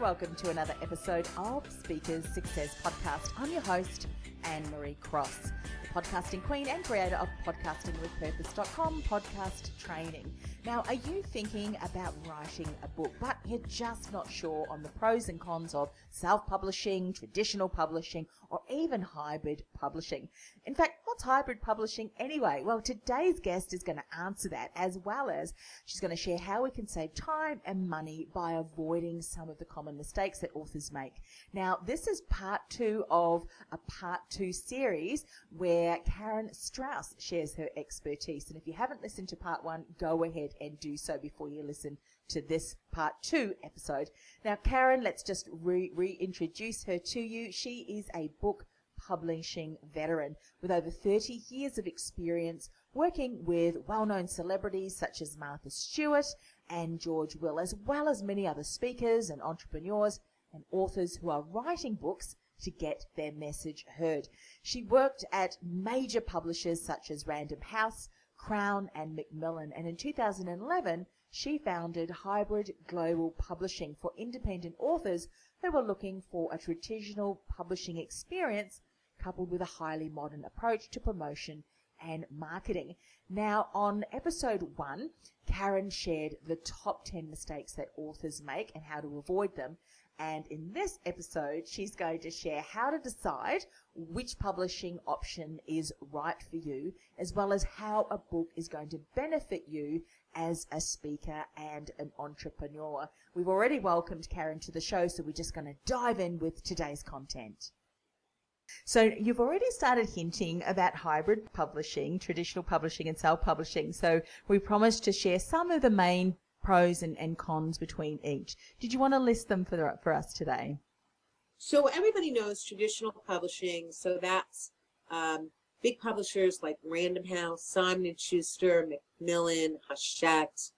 Welcome to another episode of Speakers Success Podcast. I'm your host, Anne Marie Cross, the podcasting queen and creator of podcastingwithpurpose.com podcast training. Now, are you thinking about writing a book, but you're just not sure on the pros and cons of self publishing, traditional publishing, or even hybrid publishing? In fact, what's hybrid publishing anyway? Well, today's guest is going to answer that as well as she's going to share how we can save time and money by avoiding some of the common mistakes that authors make. Now, this is part two of a part two series where Karen Strauss shares her expertise. And if you haven't listened to part one, go ahead and do so before you listen to this part two episode. Now, Karen, let's just re- reintroduce her to you. She is a book publishing veteran with over 30 years of experience working with well-known celebrities such as Martha Stewart and George Will, as well as many other speakers and entrepreneurs and authors who are writing books to get their message heard. She worked at major publishers such as Random House, Crown and Macmillan. And in 2011, she founded Hybrid Global Publishing for independent authors who were looking for a traditional publishing experience coupled with a highly modern approach to promotion and marketing. Now, on episode one, Karen shared the top 10 mistakes that authors make and how to avoid them. And in this episode, she's going to share how to decide which publishing option is right for you, as well as how a book is going to benefit you as a speaker and an entrepreneur. We've already welcomed Karen to the show, so we're just going to dive in with today's content. So you've already started hinting about hybrid publishing, traditional publishing and self-publishing. So we promised to share some of the main pros and, and cons between each. Did you want to list them for, the, for us today? So everybody knows traditional publishing. So that's um, big publishers like Random House, Simon Schuster, Macmillan, Hachette.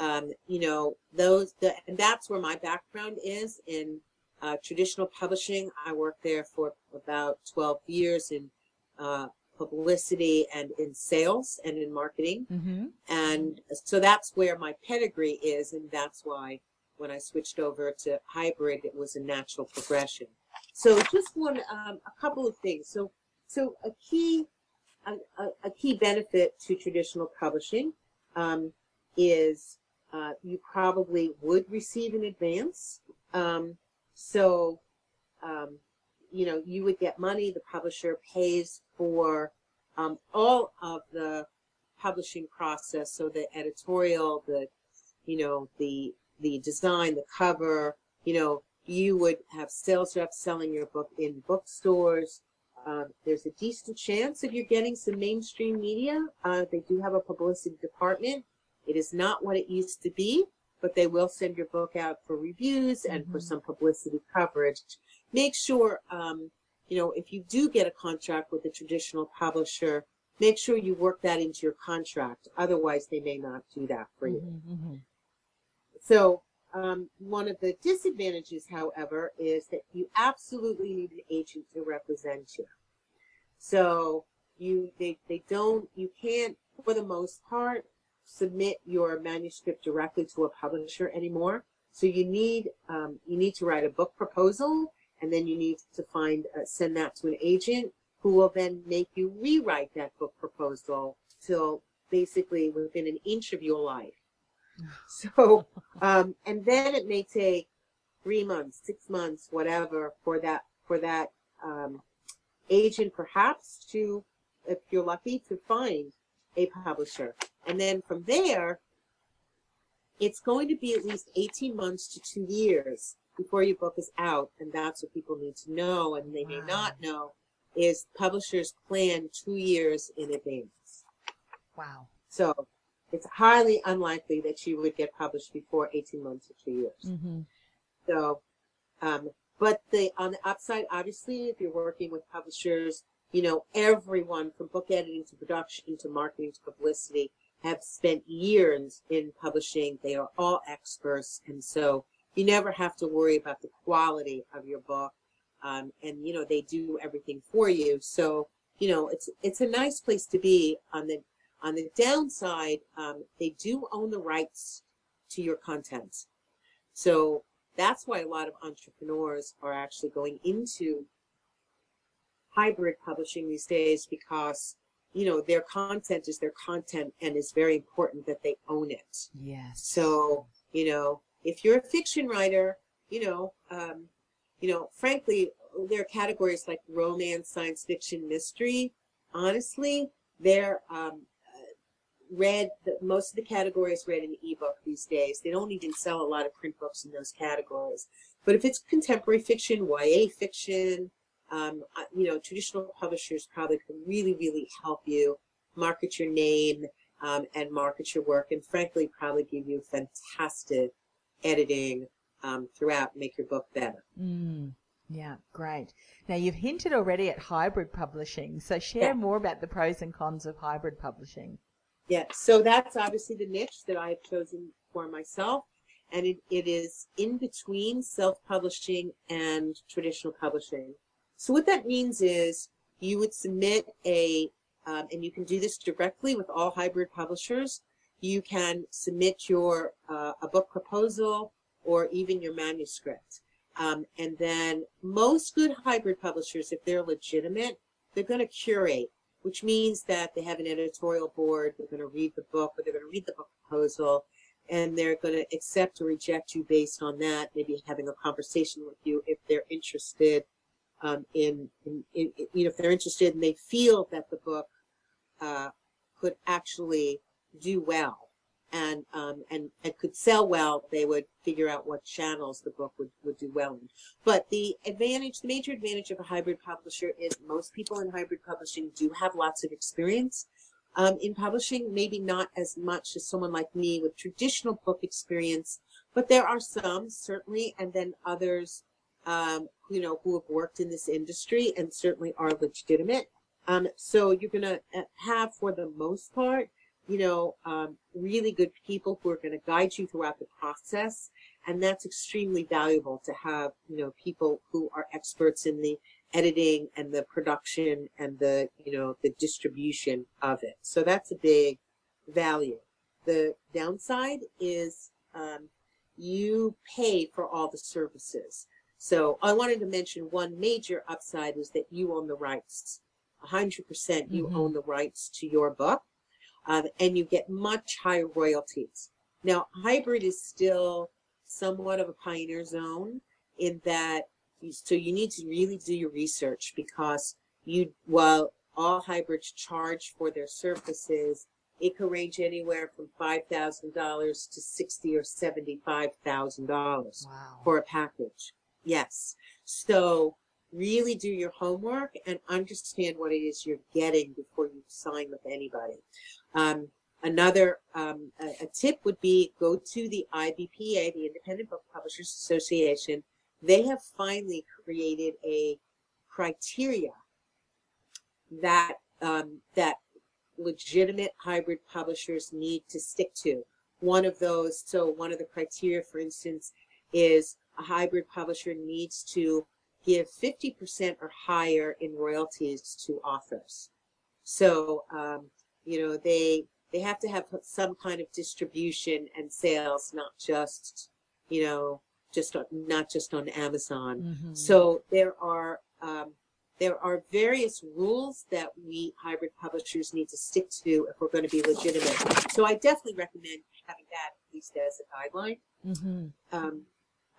Um, you know those, the, and that's where my background is in uh, traditional publishing. I worked there for about 12 years in uh, publicity and in sales and in marketing. Mm-hmm. And so that's where my pedigree is. And that's why when I switched over to hybrid, it was a natural progression. So just one, um, a couple of things. So, so a key, a, a, a key benefit to traditional publishing um, is uh, you probably would receive in advance. Um, so, um, you know, you would get money, the publisher pays for um, all of the publishing process. So the editorial, the, you know, the, the design, the cover, you know, you would have sales reps selling your book in bookstores. Uh, there's a decent chance of you're getting some mainstream media. Uh, they do have a publicity department. It is not what it used to be, but they will send your book out for reviews and mm-hmm. for some publicity coverage make sure, um, you know, if you do get a contract with a traditional publisher, make sure you work that into your contract. Otherwise, they may not do that for you. Mm-hmm, mm-hmm. So, um, one of the disadvantages, however, is that you absolutely need an agent to represent you. So you they, they don't you can't for the most part submit your manuscript directly to a publisher anymore. So you need um, you need to write a book proposal, and then you need to find uh, send that to an agent who will then make you rewrite that book proposal till basically within an inch of your life. So, um, and then it may take three months, six months, whatever, for that for that um, agent perhaps to, if you're lucky, to find a publisher. And then from there, it's going to be at least 18 months to two years before your book is out. And that's what people need to know, and they may Wow. not know, is publishers plan two years in advance. Wow. So it's highly unlikely that you would get published before 18 months or two years. Mm-hmm. So, um, but the on the upside, obviously, if you're working with publishers, you know, everyone from book editing to production to marketing to publicity have spent years in publishing. They are all experts, and so you never have to worry about the quality of your book. Um, and you know, they do everything for you. So, you know, it's it's a nice place to be. On the on the downside, um, they do own the rights to your content. So that's why a lot of entrepreneurs are actually going into hybrid publishing these days because you know their content is their content and it's very important that they own it Yes. so you know if you're a fiction writer you know um, you know frankly there are categories like romance science fiction mystery. Honestly they're um, read the, most of the categories read in ebook these days. They don't even sell a lot of print books in those categories. But if it's contemporary fiction ya fiction um, uh, you know traditional publishers probably can really really help you market your name um, and market your work and frankly probably give you a fantastic editing um, throughout make your book better Mm, yeah, great. Now you've hinted already at hybrid publishing, so share Yeah. more about the pros and cons of hybrid publishing. Yeah, so that's obviously the niche that I have chosen for myself. And it, it is in between self publishing and traditional publishing. So, what that means is you would submit a, um, and you can do this directly with all hybrid publishers. You can submit your uh, a book proposal or even your manuscript. Um, and then most good hybrid publishers, if they're legitimate, they're going to curate which means that they have an editorial board. They're going to read the book, or they're going to read the book proposal, and they're going to accept or reject you based on that. Maybe having a conversation with you if they're interested um, in, in, in, you know, if they're interested and they feel that the book uh, could actually do well and um, and and could sell well, they would figure out what channels the book would, would do well in. But the advantage, the major advantage of a hybrid publisher is most people in hybrid publishing do have lots of experience. Um, in publishing, maybe not as much as someone like me with traditional book experience, but there are some certainly, and then others, um, you know, who have worked in this industry and certainly are legitimate. Um, so you're going to have, for the most part, you know, um, really good people who are going to guide you throughout the process. And that's extremely valuable to have, you know, people who are experts in the editing and the production and the, you know, the distribution of it. So that's a big value. The downside is um, you pay for all the services. So I wanted to mention one major upside is that you own the rights. 100% you Mhm. own the rights to your book um, and you get much higher royalties. Now, hybrid is still somewhat of a pioneer zone in that, you, so you need to really do your research because you, while all hybrids charge for their services, it can range anywhere from five thousand dollars to sixty or seventy-five thousand dollars Wow. for a package. Yes. So really do your homework and understand what it is you're getting before you sign with anybody. Um, another um, a, a tip would be go to the IBPA, the Independent Book Publishers Association. They have finally created a criteria that um, that legitimate hybrid publishers need to stick to. one of those, so one of the criteria, for instance, is a hybrid publisher needs to give 50% or higher in royalties to authors. So, um, you know, they they have to have some kind of distribution and sales, not just, you know, just on, not just on Amazon. Mm-hmm. So there are um, there are various rules that we hybrid publishers need to stick to if we're going to be legitimate. So I definitely recommend having that at least as a guideline. Mm-hmm. Um,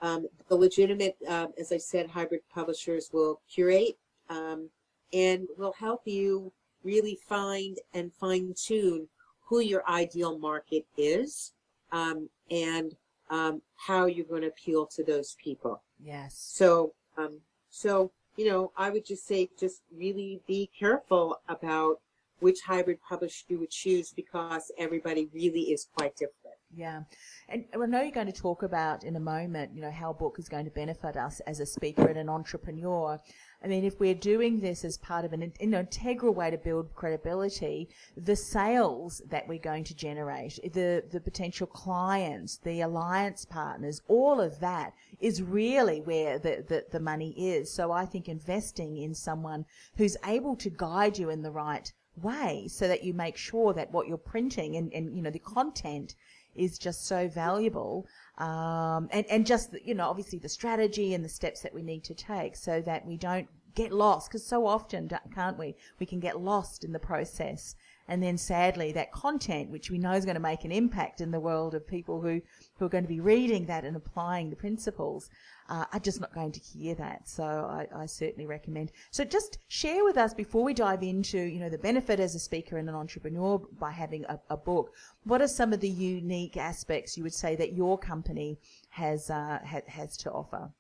um, the legitimate, um, as I said, hybrid publishers will curate um, and will help you really find and fine tune who your ideal market is um, and um, how you're going to appeal to those people. Yes. So, um, so you know, I would just say, just really be careful about which hybrid publisher you would choose because everybody really is quite different. Yeah. And I know you're going to talk about in a moment, you know, how a book is going to benefit us as a speaker and an entrepreneur. I mean, if we're doing this as part of an, an integral way to build credibility, the sales that we're going to generate, the, the potential clients, the alliance partners, all of that is really where the, the, the money is. So I think investing in someone who's able to guide you in the right way so that you make sure that what you're printing and, and you know, the content is just so valuable. Um, and, and just, you know, obviously the strategy and the steps that we need to take so that we don't get lost. Because so often, can't we? We can get lost in the process. And then sadly, that content, which we know is going to make an impact in the world of people who, who are going to be reading that and applying the principles, uh, are just not going to hear that. So I, I, certainly recommend. So just share with us before we dive into, you know, the benefit as a speaker and an entrepreneur by having a, a book. What are some of the unique aspects you would say that your company has uh, ha, has to offer?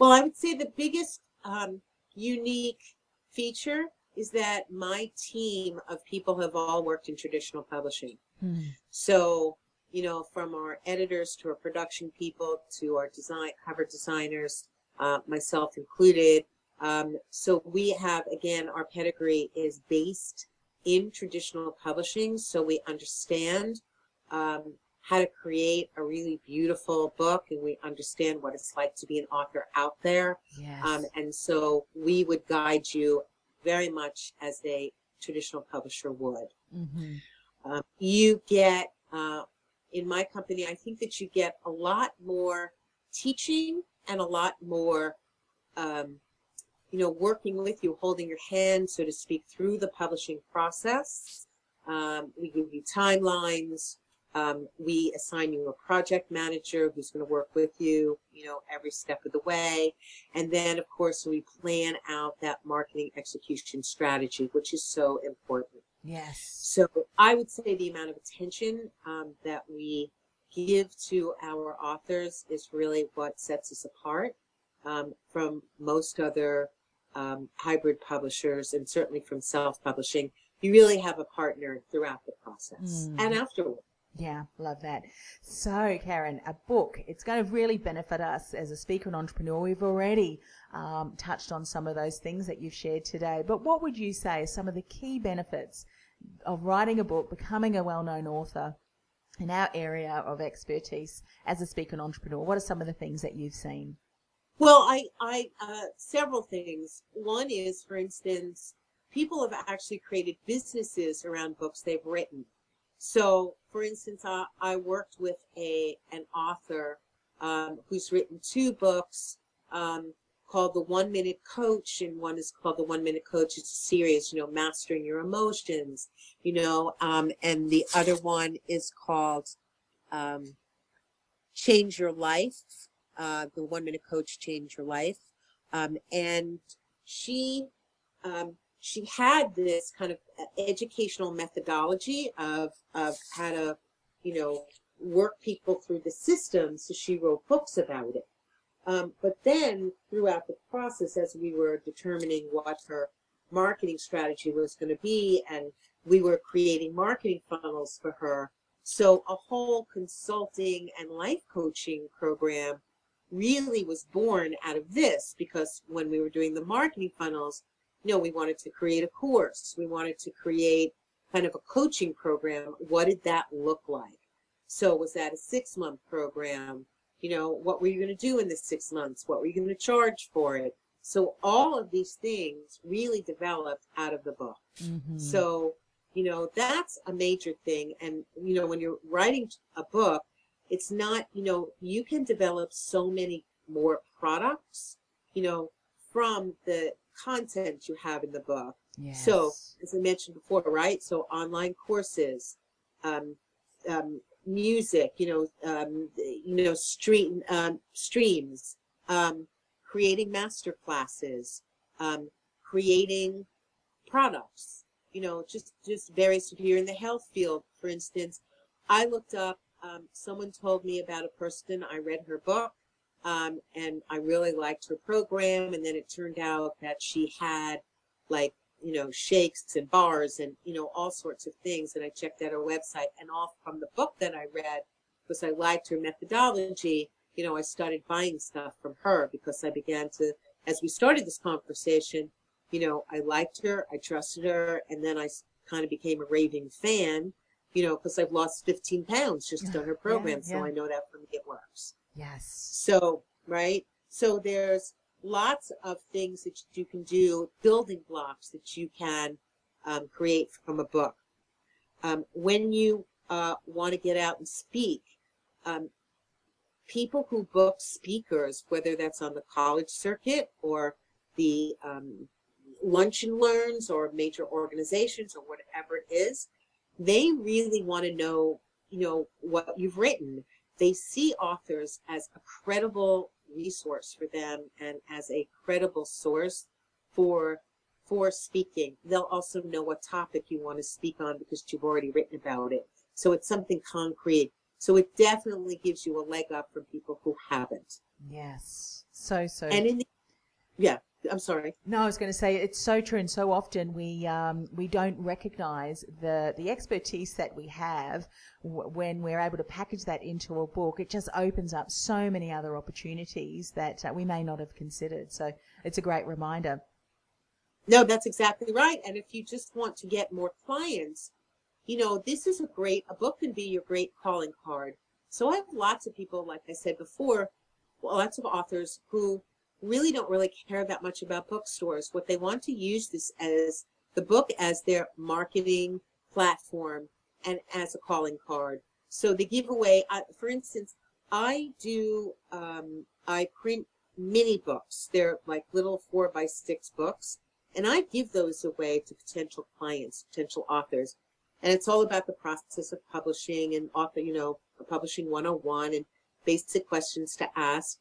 Well, I would say the biggest um, unique feature is that my team of people have all worked in traditional publishing. Hmm. So you know, from our editors to our production people to our design cover designers, uh, myself included. Um, so we have again our pedigree is based in traditional publishing, so we understand um, how to create a really beautiful book, and we understand what it's like to be an author out there. Yes. Um, and so we would guide you very much as a traditional publisher would. Mm-hmm. Um, you get uh, in my company, I think that you get a lot more teaching and a lot more, um, you know, working with you, holding your hand, so to speak, through the publishing process. Um, we give you timelines. Um, we assign you a project manager who's going to work with you, you know, every step of the way. And then, of course, we plan out that marketing execution strategy, which is so important. Yes. So I would say the amount of attention um, that we give to our authors is really what sets us apart um, from most other um, hybrid publishers and certainly from self-publishing. You really have a partner throughout the process Mm. and afterward. Yeah, love that. So, Karen, a book, it's going to really benefit us as a speaker and entrepreneur. We've already um, touched on some of those things that you've shared today, but what would you say are some of the key benefits of writing a book, becoming a well known author in our area of expertise as a speaker and entrepreneur? What are some of the things that you've seen? Well, I, I, uh, several things. One is, for instance, people have actually created businesses around books they've written. So, for instance, I, I worked with a an author um, who's written two books um, called The One Minute Coach, and one is called The One Minute Coach. It's a series, you know, mastering your emotions, you know, um, and the other one is called um, Change Your Life. Uh, the One Minute Coach, Change Your Life, um, and she um, she had this kind of educational methodology of of how to, you know, work people through the system. So she wrote books about it. Um, but then throughout the process, as we were determining what her marketing strategy was going to be, and we were creating marketing funnels for her, so a whole consulting and life coaching program really was born out of this because when we were doing the marketing funnels, you know, we wanted to create a course, we wanted to create kind of a coaching program. What did that look like? So was that a six month program? You know, what were you going to do in the six months? What were you going to charge for it? So all of these things really developed out of the book. Mm-hmm. So, you know, that's a major thing. And, you know, when you're writing a book, it's not, you know, you can develop so many more products, you know, from the content you have in the book. yes. So, as I mentioned before, right? So, online courses, um, um, music, you know, um, you know, stream um, streams, um, creating master classes, um, creating products. You know, just just various. If you're in the health field, for instance, I looked up. Um, someone told me about a person. I read her book, um, and I really liked her program. And then it turned out that she had like you know shakes and bars and you know all sorts of things. And I checked out her website, and all from the book that I read, because I liked her methodology. You know, I started buying stuff from her because I began to, as we started this conversation, you know, I liked her, I trusted her, and then I kind of became a raving fan, you know, because I've lost 15 pounds just on her program. So yeah. I know that for me it works. Yes. So, right? So there's lots of things that you can do, building blocks that you can um, create from a book. Um, when you uh, want to get out and speak, um, people who book speakers, whether that's on the college circuit or the um, lunch and learns or major organizations or whatever it is, they really want to know, you know, what you've written. They see authors as a credible resource for them and as a credible source for for speaking. They'll also know what topic you want to speak on because you've already written about it. So it's something concrete. So it definitely gives you a leg up from people who haven't. Yes. So so. And in the, yeah, I'm sorry. No, I was going to say it's so true, and so often we um, we don't recognise the the expertise that we have w- when we're able to package that into a book. It just opens up so many other opportunities that uh, we may not have considered. So it's a great reminder. No, that's exactly right. And if you just want to get more clients, you know, this is a great, a book can be your great calling card. So I have lots of people, like I said before, lots of authors who really don't really care that much about bookstores. What they want to use this as the book as their marketing platform and as a calling card. So they give away, uh, for instance, I do, um, I print mini books. They're like little four by six books. And I give those away to potential clients, potential authors. And it's all about the process of publishing and author, you know, publishing 101 and basic questions to ask.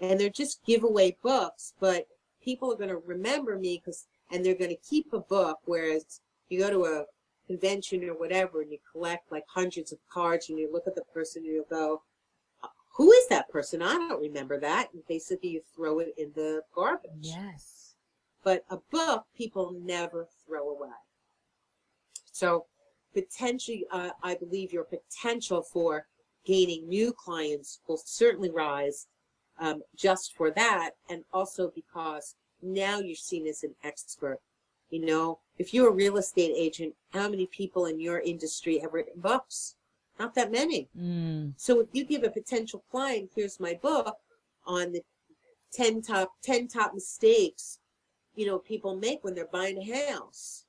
And they're just giveaway books, but people are going to remember me because, and they're going to keep a book. Whereas you go to a convention or whatever and you collect like hundreds of cards and you look at the person and you go, who is that person? I don't remember that. And basically you throw it in the garbage. Yes. But a book people never throw away. So potentially, uh, I believe your potential for gaining new clients will certainly rise um, just for that. And also because now you're seen as an expert. You know, if you're a real estate agent, how many people in your industry have written books? Not that many. Mm. So if you give a potential client, here's my book on the 10 top 10 top mistakes, you know, people make when they're buying a house.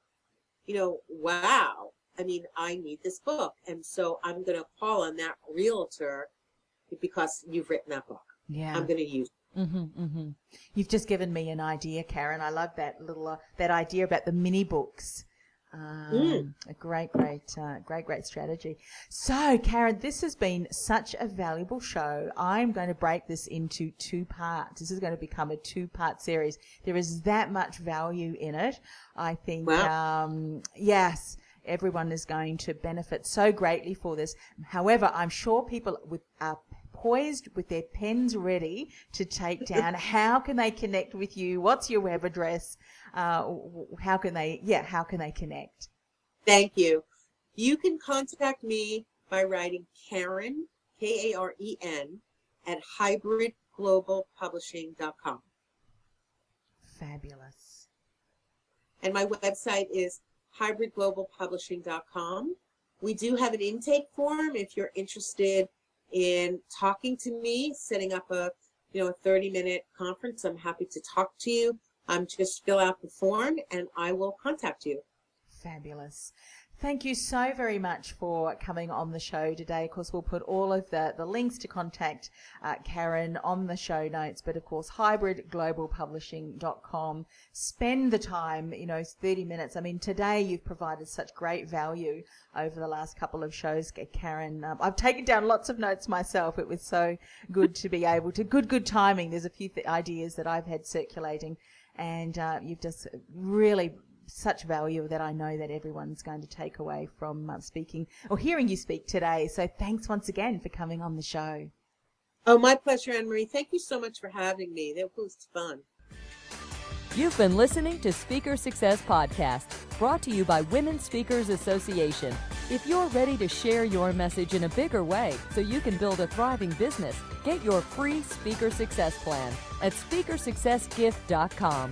You know, wow. I mean, I need this book. And so I'm going to call on that realtor because you've written that book. Yeah. I'm going to use Mm-hmm, mm-hmm. You've just given me an idea, Karen. I love that little uh, that idea about the mini books. Um, Mm. A great, great, uh, great, great strategy. So, Karen, this has been such a valuable show. I'm going to break this into two parts. This is going to become a two-part series. There is that much value in it. I think. Wow. Um, yes. Everyone is going to benefit so greatly for this. However, I'm sure people with are poised with their pens ready to take down. how can they connect with you? What's your web address? Uh, how can they? Yeah, how can they connect? Thank you. You can contact me by writing Karen, K A R E N, at hybridglobalpublishing.com. Fabulous. And my website is hybridglobalpublishing.com. We do have an intake form if you're interested in talking to me, setting up a you know a 30 minute conference. I'm happy to talk to you. Um, just fill out the form and I will contact you. Fabulous. Thank you so very much for coming on the show today. Of course, we'll put all of the, the links to contact uh, Karen on the show notes, but of course, hybridglobalpublishing.com. Spend the time, you know, 30 minutes. I mean, today you've provided such great value over the last couple of shows, Karen. Um, I've taken down lots of notes myself. It was so good to be able to, good, good timing. There's a few th- ideas that I've had circulating and uh, you've just really such value that I know that everyone's going to take away from uh, speaking or hearing you speak today. So thanks once again for coming on the show. Oh, my pleasure, Anne Marie. Thank you so much for having me. That was fun. You've been listening to Speaker Success Podcast, brought to you by Women Speakers Association. If you're ready to share your message in a bigger way so you can build a thriving business, get your free Speaker Success Plan at speakersuccessgift.com.